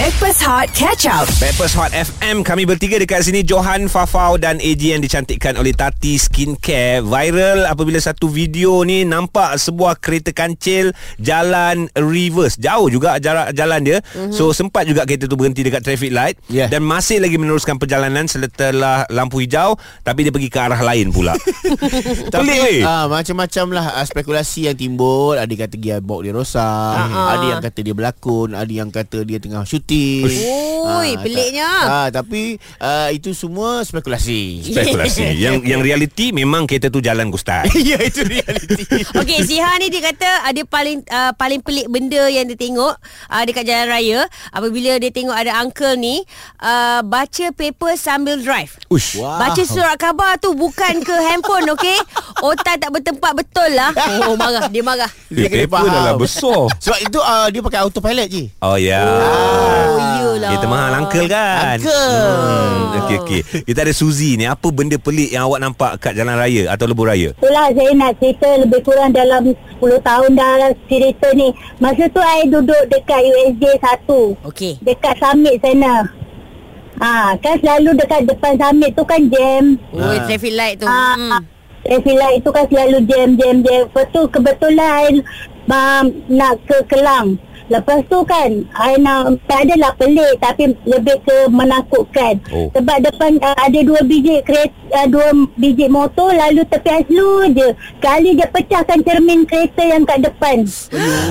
Backpass Hot Catch Up. Backpast Hot FM Kami bertiga dekat sini. Johan, Fafau dan AG Yang dicantikkan oleh Tati Skincare. Viral apabila satu video ni Nampak sebuah kereta kancil Jalan reverse. Jauh juga jarak jalan dia. Mm-hmm. So sempat juga kereta tu berhenti Dekat traffic light. Yeah. Dan masih lagi meneruskan perjalanan Setelah lampu hijau Tapi dia pergi ke arah lain pula. Tapi uh, macam-macam lah. Uh, spekulasi yang timbul. Ada yang kata gearbox dia rosak, uh-huh. ada yang kata dia berlakon, ada yang kata dia tengah syuting. Ui, Ah, peliknya. Ta- ah, tapi uh, itu semua spekulasi. Spekulasi Yang yang realiti Memang kereta tu jalan Gustan ya itu realiti. Okey, Siha ni dia kata ada paling uh, paling pelik benda yang dia tengok uh, dekat jalan raya apabila dia tengok ada uncle ni uh, baca paper sambil drive. Ush Wow. Baca surat khabar tu bukan ke handphone okey. Otak tak bertempat betul lah. Oh marah, dia marah. Eh, Dia kena paper dah lah faham. besar Sebab itu uh, dia pakai autopilot je. Oh ya Oh, iyalah. Kereta mahal uncle kan Uncle. hmm, Okey okey Kita ada Suzy ni Apa benda pelik yang awak nampak Kat jalan raya Atau lebuh raya Itulah saya nak cerita lebih kurang dalam 10 tahun dah lah cerita ni. Masa tu saya duduk dekat USJ 1. Okey. Dekat summit sana. Ha, kan selalu dekat depan summit tu kan jam. Oh, Ah. traffic light tu. Ha, Hmm. Traffic light tu kan selalu jam, jam, jam. Lepas tu kebetulan um, nak ke Kelang. Lepas tu kan, I nak, tak adalah pelik tapi lebih ke menakutkan. Oh. Sebab depan uh, ada dua biji kereta, uh, dua biji motor lalu tepi slow je. Kali dia pecahkan cermin kereta yang kat depan.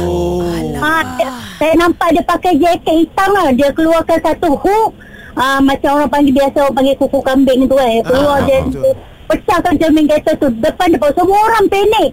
Oh. Ha, saya nampak dia pakai jaket hitam lah. Dia keluarkan satu hook. Ha, macam orang panggil biasa orang panggil kuku kambing tu kan. Keluar Ah, dia betul. pecahkan cermin kereta tu depan-depan. Semua orang panik.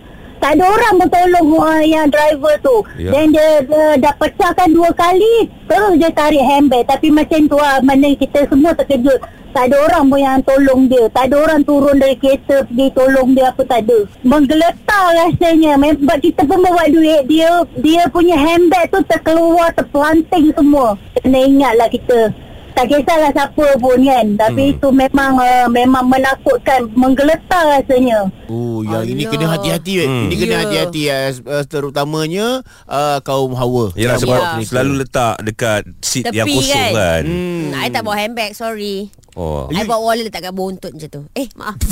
Tak ada orang pun tolong uh, yang driver tu. Ya. Dan dia, dia dah pecahkan dua kali. Terus dia tarik handbag. Tapi macam tu lah. Mana kita semua terkejut. Tak ada orang pun yang tolong dia. Tak ada orang turun dari kereta pergi tolong dia apa tak ada. Menggeletar rasanya. Sebab kita pun bawa duit. Dia dia punya handbag tu terkeluar, terpelanting semua. Kena ingatlah kita. Tak kisahlah siapa pun kan. Tapi hmm. itu memang uh, memang menakutkan. Menggeletar rasanya. Oh, yang ini Allah. kena hati-hati. Hmm. Hmm. Ini kena Ya. hati-hati uh, terutamanya uh, kaum hawa. Yalah Yang sebab kereta. selalu letak dekat seat Tepi yang kosong kan, kan? Hmm. Hmm. I tak bawa handbag, sorry. Oh I bawa wallet letak kat buntut macam tu. Eh, maaf.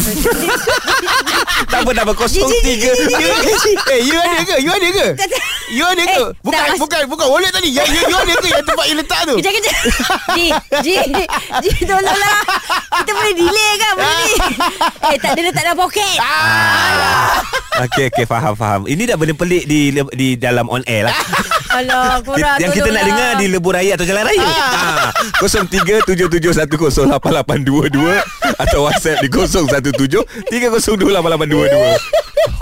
Tak apa tak apa Kosong tiga eh, you ada ke? You ada ke? You ada ke? Eh, bukan, bukan, bukan wallet tadi. Yang you, you ada ke yang tempat you letak tu? Kejap, kejap. Ji, Ji, Ji, tolonglah. Kita boleh delay kan benda ni. Eh, tak ada letak dalam poket. Okey okey faham faham Ini dah benda pelik di di dalam on air lah Alah, korang Yang kita nak tolonglah. dengar di lebuh raya atau jalan raya? Ha. 0377108822 Atau WhatsApp di 0173028822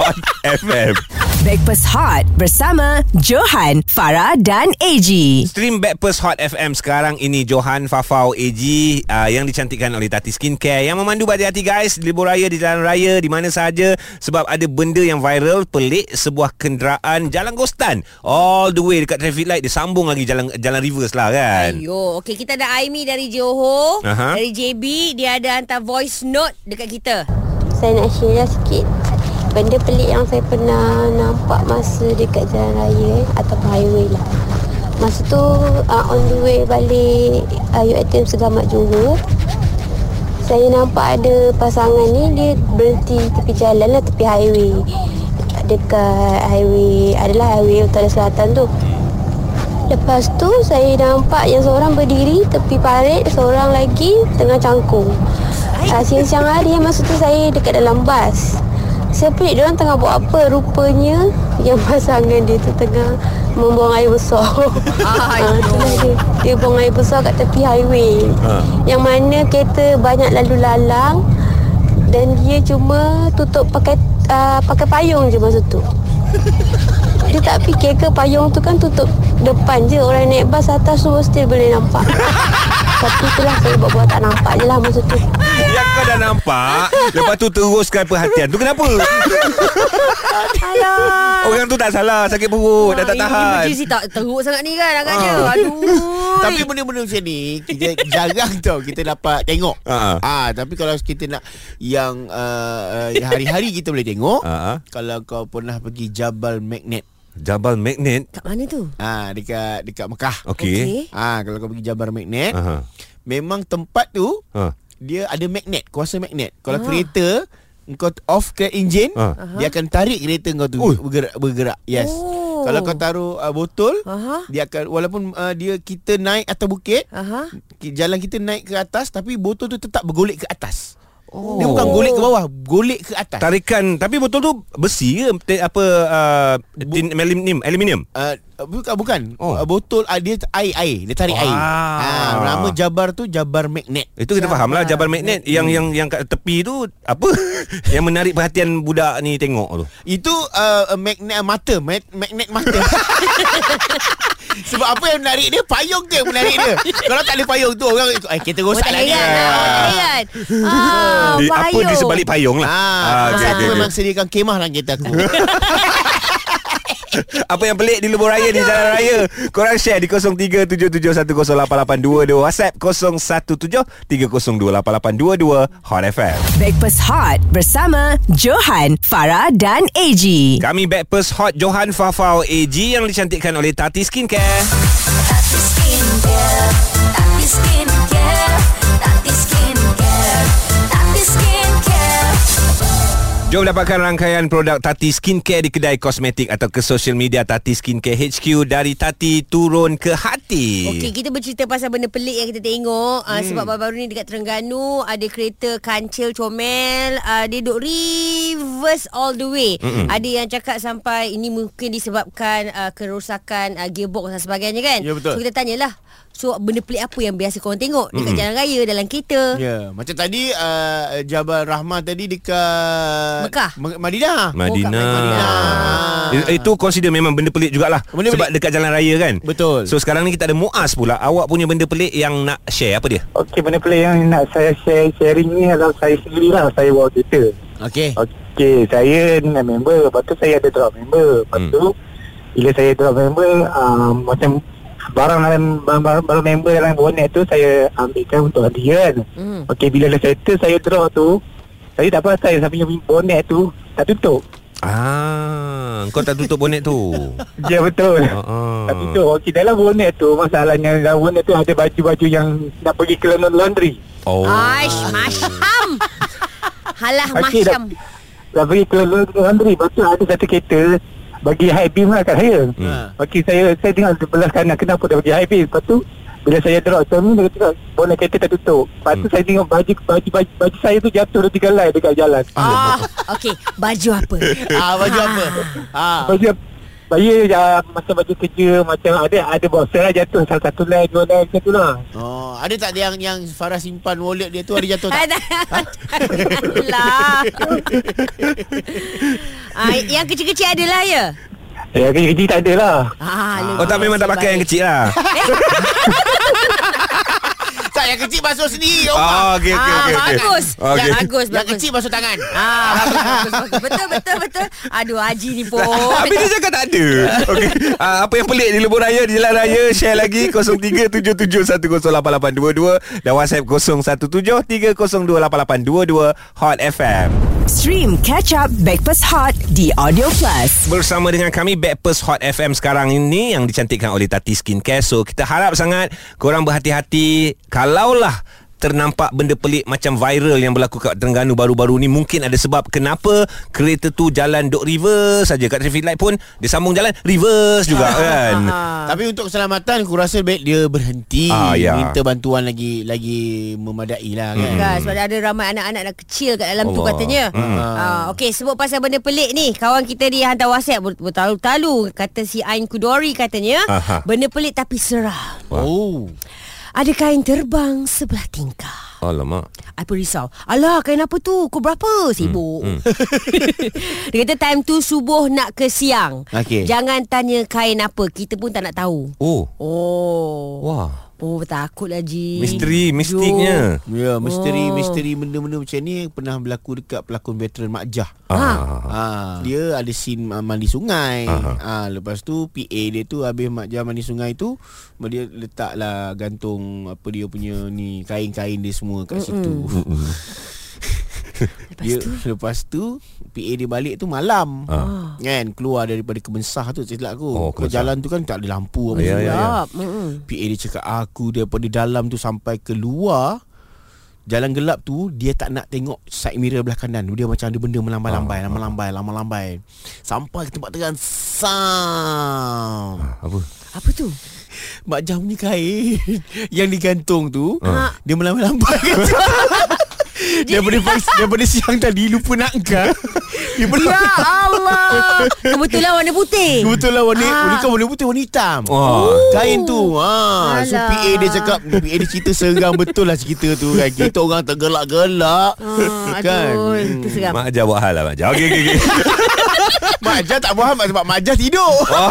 Hot FM Backpass Hot bersama Johan, Farah dan AG. Stream Backpast Hot FM sekarang. Ini Johan Fafau AG uh, yang dicantikkan oleh Tati Skincare. Yang memandu hati-hati guys di libur raya di jalan raya di mana sahaja. Sebab ada benda yang viral pelik sebuah kenderaan jalan Gostan. All the way dekat traffic light dia sambung lagi jalan jalan reverse lah kan. Ayo, okey kita ada Aimi dari Johor, Aha. dari JB, dia ada hantar voice note dekat kita. Saya nak share sikit Benda pelik yang saya pernah nampak masa dekat jalan raya eh, Ataupun highway lah Masa tu uh, on the way balik uh, UiTM Segamat Johor Saya nampak ada pasangan ni Dia berhenti tepi jalan lah Tepi highway Dekat highway Adalah highway utara selatan tu Lepas tu saya nampak yang seorang berdiri tepi parit, seorang lagi tengah cangkung. Uh, siang-siang hari masa tu saya dekat dalam bas. Saya pelik diorang tengah buat apa Rupanya Yang pasangan dia tu tengah Membuang air besar Ah, itulah dia. dia buang air besar kat tepi highway Ha. Yang mana kereta banyak lalu lalang Dan dia cuma tutup pakai uh, Pakai payung je masa tu Dia tak fikir ke payung tu kan tutup depan je Orang naik bas atas semua still boleh nampak Tapi itulah saya buat-buat tak nampak je lah masa tu Yang kau dah nampak Lepas tu teruskan perhatian Tu kenapa? Alah. Orang tu tak salah Sakit perut Dah tak Ah, tahan Emergency tak teruk sangat ni kan agaknya. Ah. Aduh. Tapi benda-benda macam ni kita jarang tau kita dapat tengok. Ha. Ah, tapi kalau kita nak yang uh, hari-hari kita boleh tengok. Ha. Kalau kau pernah pergi Jabal Magnet. Jabal Magnet. Kat mana tu? Ah dekat dekat Mekah. Okey. Ah kalau kau pergi Jabar Magnet, Aha. memang tempat tu Ha. dia ada magnet, kuasa magnet. Kalau kereta kau off ke enjin, Ah. dia akan tarik kereta kau tu Ui. bergerak bergerak. Yes. Oh. Kalau kau taruh uh, botol, Aha. dia akan walaupun uh, dia kita naik atas bukit, Aha. ki- jalan kita naik ke atas tapi botol tu tetap bergolek ke atas. Oh. Dia bukan golek ke bawah, golek ke atas. Tarikan tapi botol tu besi ke apa uh, tin aluminium aluminium. Uh, bukan bukan. Oh. Oh. Uh, botol uh, dia air air, dia tarik Wah. air. Ah, nama Jabar tu Jabar Magnet. Itu kita faham lah Jabal Magnet yang yang yang kat tepi tu apa yang menarik perhatian budak ni tengok tu. Itu uh, magnet mata, mag- magnet mata. Sebab apa yang menarik dia Payung tu yang menarik dia Kalau tak ada payung tu Orang eh, Kita Oh, rosak tak lah dia Oh, ingat. Ah, Di, apa payung. di sebalik payung lah. Ah, Ah, okey, aku okey, memang sediakan kemah dalam kereta aku Apa yang pelik di lebuh raya di jalan raya. Korang share di 0377108822 WhatsApp 0173028822 Hot FM Breakfast Hot bersama Johan, Farah dan AG. Kami Backpast Hot Johan Fafau AG Yang dicantikkan oleh Tati Skincare, Tati Skincare, Jom dapatkan rangkaian produk Tati Skincare di kedai kosmetik atau ke social media Tati Skincare HQ dari Tati turun ke hati. Okey, kita bercerita pasal benda pelik yang kita tengok uh, Hmm. sebab baru-baru ni dekat Terengganu ada kereta kancil comel, uh, dia duk reverse all the way. Mm-mm. Ada yang cakap sampai ini mungkin disebabkan uh, kerosakan uh, gearbox dan sebagainya kan. Ya, betul. So kita tanyalah. So benda pelik apa yang biasa korang tengok dekat Mm-mm. jalan raya dalam kereta? Ya, macam tadi uh, Jabal Rahmah tadi dekat Mekah. M- Madinah. Madinah. Madinah. Eh, Itu consider memang benda pelik jugalah Benda Sebab pelik. dekat jalan raya kan Betul. So sekarang ni kita ada Muaz pula Awak punya benda pelik yang nak share Apa dia? Okey, benda pelik yang nak saya share sharing ni adalah saya sendirilah saya bawa kereta. Okey. Okey, saya member, lepas tu saya ada drop member. Lepas Hmm. tu bila saya drop member, um, macam barang dalam barang, barang member dalam bonet tu saya ambilkan untuk hadiah kan. Hmm. Okey, bila dah settle saya drop tu, saya tak perasan saya punya bonet tu tak tutup. Ah, kau tak tutup bonet tu Ya betul. Ah, Tak tutup. Okey, dalam bonet tu masalahnya dalam bonet tu ada baju-baju yang nak pergi ke laundry. Oh Aish, masyam. Halah Okey, dah, masyam. dah pergi ke laundry. Lepas tu ada satu kereta bagi high beam lah kat saya. Hmm. Ha. Okey, saya saya tengok sebelah kanan kenapa dia bagi high beam. Lepas tu bila saya drop tu ni dia tengok bonet kereta tak tutup. Lepas tu Hmm. saya tengok baju baju baju, baju saya tu jatuh dua tiga lai dekat jalan. Ah, okey, baju apa? Ah baju apa? Ah. Baju baju ya, macam baju kerja macam ada ada boxer lah jatuh salah satu lai dua lai macam tu lah. Oh, ada tak yang yang Farah simpan wallet dia tu ada jatuh tak? Ada. Lah. ah, yang kecil-kecil ada lah ya. Ya, kerja-kerja tak ada lah. Ah, Oh tak memang tak pakai yang kecil lah tak yang kecil basuh sendiri. Oh, Oh okey okey ah, okey okey. bagus. Okey. Yang bagus, yang bagus. kecil basuh tangan. Ah, bagus, bagus, bagus. Betul, betul, betul. Aduh, Haji ni pun. Habis dia cakap tak ada Okey uh, Apa yang pelik di lebuh raya Di jalan raya Share lagi 0377108822 Dan WhatsApp 0173028822 Hot FM Stream Catch Up Breakfast Hot di Audio Plus. Bersama dengan kami Backpast Hot FM sekarang ini Yang dicantikkan oleh Tati Skincare So kita harap sangat Korang berhati-hati Kalaulah ternampak benda pelik macam viral yang berlaku kat Terengganu baru-baru ni mungkin ada sebab kenapa kereta tu jalan duk reverse saja kat traffic light pun dia sambung jalan reverse juga kan Tapi untuk keselamatan aku rasa baik dia berhenti Ah, ya. minta bantuan lagi lagi memadai lah kan. Kan, sebab ada ramai anak-anak dah kecil kat dalam tu Allah. katanya. Hmm. Ah, Okey, sebut pasal benda pelik ni. Kawan kita dia hantar WhatsApp ber- bertalu-talu. Kata si Ain Kudori katanya. Aha. Benda pelik tapi seram. Oh. Ada kain terbang sebelah tingkah. Alamak. I pun risau. Alah kain apa tu? Kau berapa? Sibuk. Hmm, Dia kata time tu Subuh nak ke siang. Okey. Jangan tanya kain apa. Kita pun tak nak tahu. Oh. Oh. Wah Oh takutlah Ji Misteri Mistiknya Ya, misteri Oh. misteri benda-benda macam ni pernah berlaku dekat pelakon veteran Mak Jah. ah. Ha, dia ada scene uh, mandi sungai. Aha. Ha, lepas tu PA dia tu habis Mak Jah mandi sungai tu, dia letaklah gantung apa dia punya ni kain-kain dia semua kat situ. Lepas dia, tu Lepas tu PA dia balik tu malam Ah. Kan Keluar daripada Kemensah tu Tak silap aku Oh, Ke jalan tu kan tak ada lampu apa Ya, semua. ya, ya. PA dia cakap Aku daripada dalam tu Sampai keluar Jalan gelap tu Dia tak nak tengok Side mirror belah kanan Dia macam ada benda melambai-lambai Ah. Lambai-lambai Lambai-lambai Sampai ke tempat terang Sam Apa? Apa tu? Mak Jam ni kain Yang digantung tu Ah. Dia melambai-lambai Daripada, pagi, daripada siang tadi Lupa nak angkat Ya Allah. Kebetulan warna putih. Kebetulan warna Ah. Bukan warna putih Warna hitam Oh. Kain tu ha. So Alah. PA dia cakap PA dia cerita seram betul lah cerita tu kan Kita orang tergelak-gelak Ah, Kan aduh, itu seram. Mak Jah buat hal lah Mak Jah Okey okey okey Mak Jah tak faham Sebab Mak Jah tidur oh.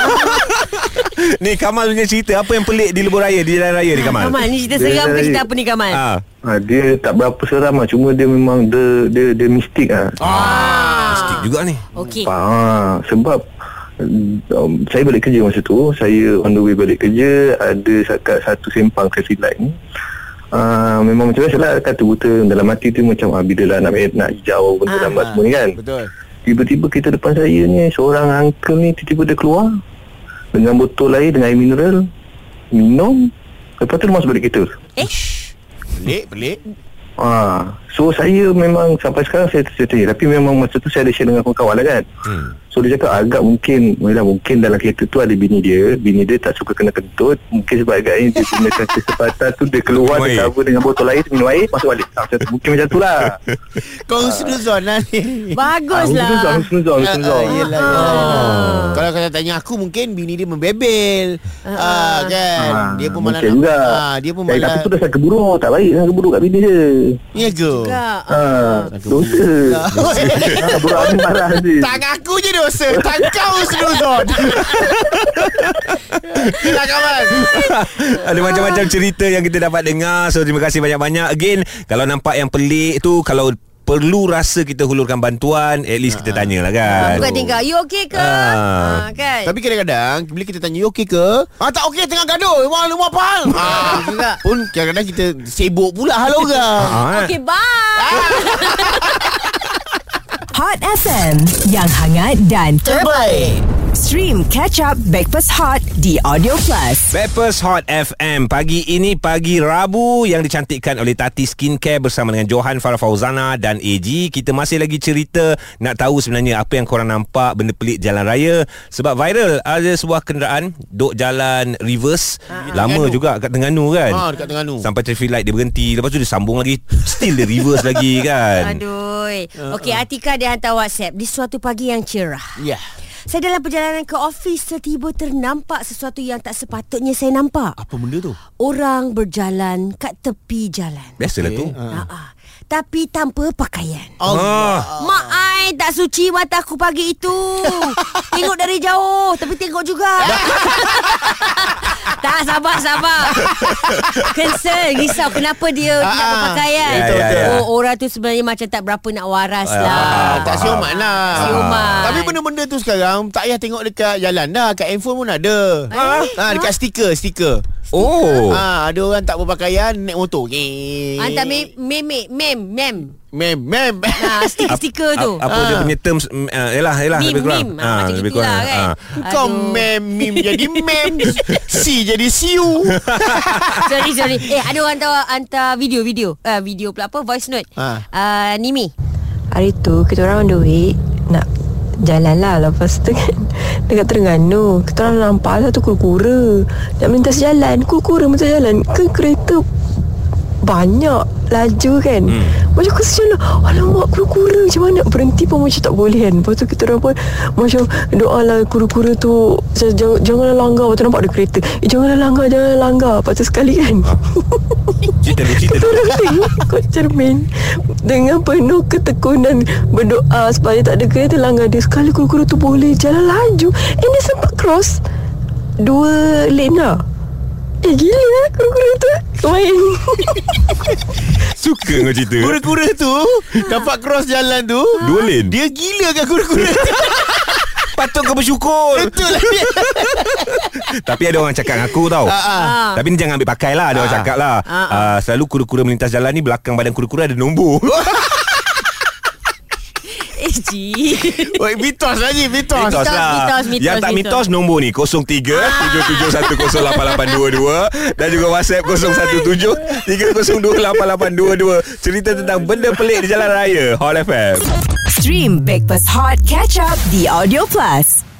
Ni Kamal punya cerita Apa yang pelik di lebuh raya Di jalan raya ni Kamal Kamal ni cerita Dia seram ke cerita apa ni Kamal? Ah. Ha, dia tak berapa seram lah Cuma dia memang Dia, dia, dia mistik lah Ah. Mistik juga ni Okey. ha, Sebab um, Saya balik kerja masa tu Saya on the way balik kerja Ada dekat satu sempang traffic light ni Uh, memang macam biasa lah Kata buta Dalam hati tu macam ah, Bila lah nak, nak hijau Benda Ah, lambat ah. semua ni kan Betul Tiba-tiba kita depan saya ni Seorang uncle ni Tiba-tiba dia keluar Dengan botol air Dengan air mineral Minum Lepas tu masuk balik kereta Pelik pelik Ah, so saya memang sampai sekarang saya tercetih tapi memang masa tu saya ada share dengan kawan-kawan lah kan. hmm. So dia cakap agak mungkin Mula mungkin dalam kereta tu ada bini dia. Bini dia tak suka kena kentut. Mungkin sebab agaknya dia gunakan kesempatan tu Dia keluar dia cover dengan botol air Minum air masuk balik. Ah, macam tu. Mungkin macam tu lah. Kau husnuzon lah ni. Baguslah. Husnuzon Husnuzon Ah, Husnuzon. yelah, yelah. Kalau kata tanya aku Mungkin bini dia membebel. Ah, Kan? Ah, Dia pun malah mungkin juga. Ah, Dia pun malah Tapi tu dah saya keburuk Tak baik lah keburuk kat bini dia. Ya ke. Ah, dosa. Ah, Buruk ni marah nanti. Tak ngaku je dosa Tak kau husnuzon Tak kawan. Ada macam-macam cerita yang kita dapat dengar So terima kasih banyak-banyak. Again Kalau nampak yang pelik tu Kalau perlu rasa kita hulurkan bantuan At least kita tanyalah kan? Bukan tinggal You okay ke? Ah. Ah, kan? Tapi kadang-kadang Bila kita tanya You okey ke? Ah, Tak okey tengah gaduh. Wah lu apa hal? Ah, juga. Pun kadang-kadang kita Sibuk pula hal orang Ah, Okay bye Hot FM Yang hangat dan terbaik. Stream Catch Up Backpass Hot di Audio Plus. Peppers Hot FM Pagi ini pagi Rabu Yang dicantikkan oleh Tati Skincare Bersama dengan Johan Farah Fauzana Dan AG Kita masih lagi cerita Nak tahu sebenarnya Apa yang korang nampak Benda pelik jalan raya. Sebab viral Ada sebuah kenderaan Duk jalan reverse. Lama Terengganu. juga kat Terengganu kan? Ah, dekat Terengganu. Sampai traffic light dia berhenti. Lepas tu dia sambung lagi. Still dia reverse lagi kan? Aduh Okey Atika dia hantar WhatsApp. Di suatu pagi yang cerah. Ya. Saya dalam perjalanan ke office Tiba ternampak sesuatu yang tak sepatutnya saya nampak. Apa benda tu? Orang berjalan kat tepi jalan. Biasalah tu. Ha. Ha. Tapi tanpa pakaian. Ah. Mak ai tak suci mata aku pagi itu. Tengok dari jauh Tapi tengok juga. Tak sabar sabar. Concern Risau kenapa dia Ah, Tidak ah. berpakaian Ya, ya, ya. Oh orang tu sebenarnya Macam tak berapa nak waras Ah, lah. Ah, tak siomat lah. Siomat. Tapi benda-benda tu sekarang Tak payah tengok dekat jalan. Dah Kat handphone pun ada. Eh? ha, Dekat stiker Stiker Oh ha, Ada orang tak berpakaian Naik motor Geng. Hantar mem mem mem mem Mem Mem Nah, stiker-stiker tu. Apa dia Ah. punya terms mm, uh, Yalah yalah Meme, lebih kurang meme. Ah, macam lebih kurang. kan. Ah. Kau mem Mim jadi mem Si jadi siu sorry sorry. Eh ada orang hantar hantar video video. Uh, video pula apa voice note. Ha. Uh, Nimi. Hari tu kita orang on the way Nak jalan lah Lepas tu kan. Dekat Terengganu Kita orang nampak satu kura-kura. Nak melintas jalan Kura-kura melintas jalan Kan kereta banyak laju kan. Hmm. Macam kesian lah Alamak kura-kura Macam mana? Berhenti pun macam tak boleh kan. Lepas tu kita orang pun Macam doa lah kura-kura tu jangan, Janganlah langgar. Lepas tu nampak ada kereta Eh janganlah langgar Janganlah langgar. Lepas tu sekali kan Cerita dia cerita kita dia orang tengok cermin. Dengan penuh ketekunan Berdoa supaya tak ada kereta langgar dia Sekali kura-kura tu boleh jalan laju. And dia sempat cross Dua lane lah. Eh gila lah kura-kura tu. Main. Suka kau cerita. Kura-kura tu Dapat cross jalan tu Dua lane? Dia gila kan kura-kura tu. Patut kau bersyukur. Betul lah. dia Tapi ada orang cakap dengan aku tau Ah, ah. Tapi ni jangan ambil pakai lah Ada orang Ah. cakap lah Ah, Ah, Selalu kura-kura melintas jalan ni Belakang badan kura-kura ada nombor Cik. Oi, mitos lah Ji, mitos. Mitos, lah mitos, mitos, Yang tak mitos. mitos nombor ni 03 77108822 Dan juga WhatsApp 017 3028822 Cerita tentang benda pelik di jalan raya Hot FM Stream Breakfast Hot Catch Up di Audio Plus.